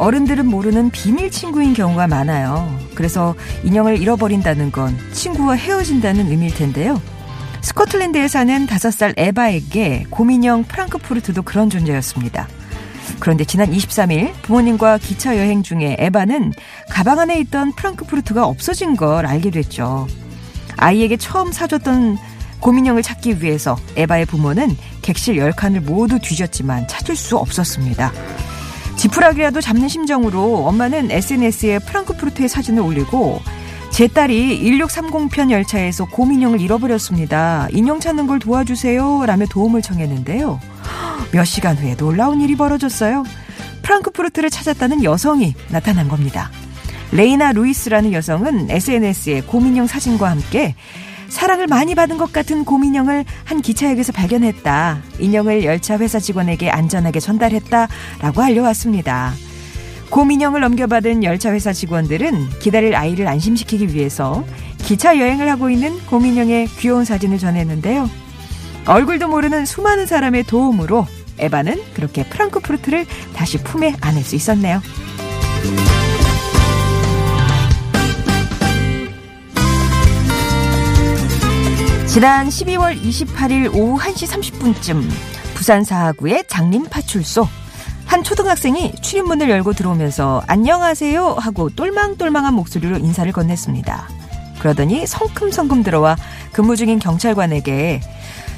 어른들은 모르는 비밀 친구인 경우가 많아요. 그래서 인형을 잃어버린다는 건 친구와 헤어진다는 의미일 텐데요. 스코틀랜드에 사는 5살 에바에게 곰인형 프랑크푸르트도 그런 존재였습니다. 그런데 지난 23일 부모님과 기차 여행 중에 에바는 가방 안에 있던 프랑크푸르트가 없어진 걸 알게 됐죠. 아이에게 처음 사줬던 곰인형을 찾기 위해서 에바의 부모는 객실 10칸을 모두 뒤졌지만 찾을 수 없었습니다. 지푸라기라도 잡는 심정으로 엄마는 SNS에 프랑크푸르트의 사진을 올리고 제 딸이 1630편 열차에서 곰인형을 잃어버렸습니다. 인형 찾는 걸 도와주세요. 라며 도움을 청했는데요. 몇 시간 후에 놀라운 일이 벌어졌어요. 프랑크푸르트를 찾았다는 여성이 나타난 겁니다. 레이나 루이스라는 여성은 SNS에 곰인형 사진과 함께 사랑을 많이 받은 것 같은 곰인형을 한 기차역에서 발견했다. 인형을 열차 회사 직원에게 안전하게 전달했다라고 알려왔습니다. 곰인형을 넘겨받은 열차 회사 직원들은 기다릴 아이를 안심시키기 위해서 기차 여행을 하고 있는 곰인형의 귀여운 사진을 전했는데요. 얼굴도 모르는 수많은 사람의 도움으로 에바는 그렇게 프랑크푸르트를 다시 품에 안을 수 있었네요. 지난 12월 28일 오후 1시 30분쯤 부산 사하구의 장림파출소 한 초등학생이 출입문을 열고 들어오면서 안녕하세요 하고 똘망똘망한 목소리로 인사를 건넸습니다. 그러더니 성큼성큼 들어와 근무 중인 경찰관에게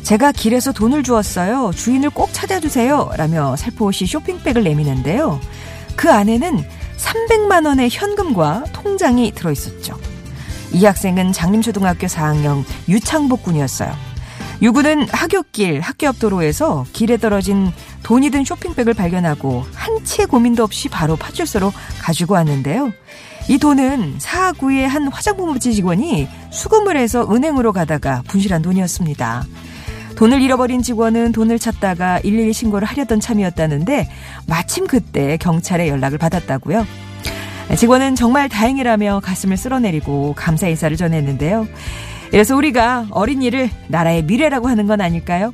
제가 길에서 돈을 주었어요. 주인을 꼭 찾아주세요. 라며 살포시 쇼핑백을 내미는데요. 그 안에는 300만 원의 현금과 통장이 들어있었죠. 이 학생은 장림초등학교 4학년 유창복 군이었어요. 유군은 하굣길 학교 앞 도로에서 길에 떨어진 돈이 든 쇼핑백을 발견하고 한채 고민도 없이 바로 파출소로 가지고 왔는데요. 이 돈은 사구의 한 화장품업체 직원이 수금을 해서 은행으로 가다가 분실한 돈이었습니다. 돈을 잃어버린 직원은 돈을 찾다가 112 신고를 하려던 참이었다는데 마침 그때 경찰에 연락을 받았다고요. 직원은 정말 다행이라며 가슴을 쓸어내리고 감사 인사를 전했는데요. 그래서 우리가 어린이를 나라의 미래라고 하는 건 아닐까요?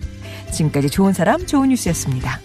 지금까지 좋은 사람, 좋은 뉴스였습니다.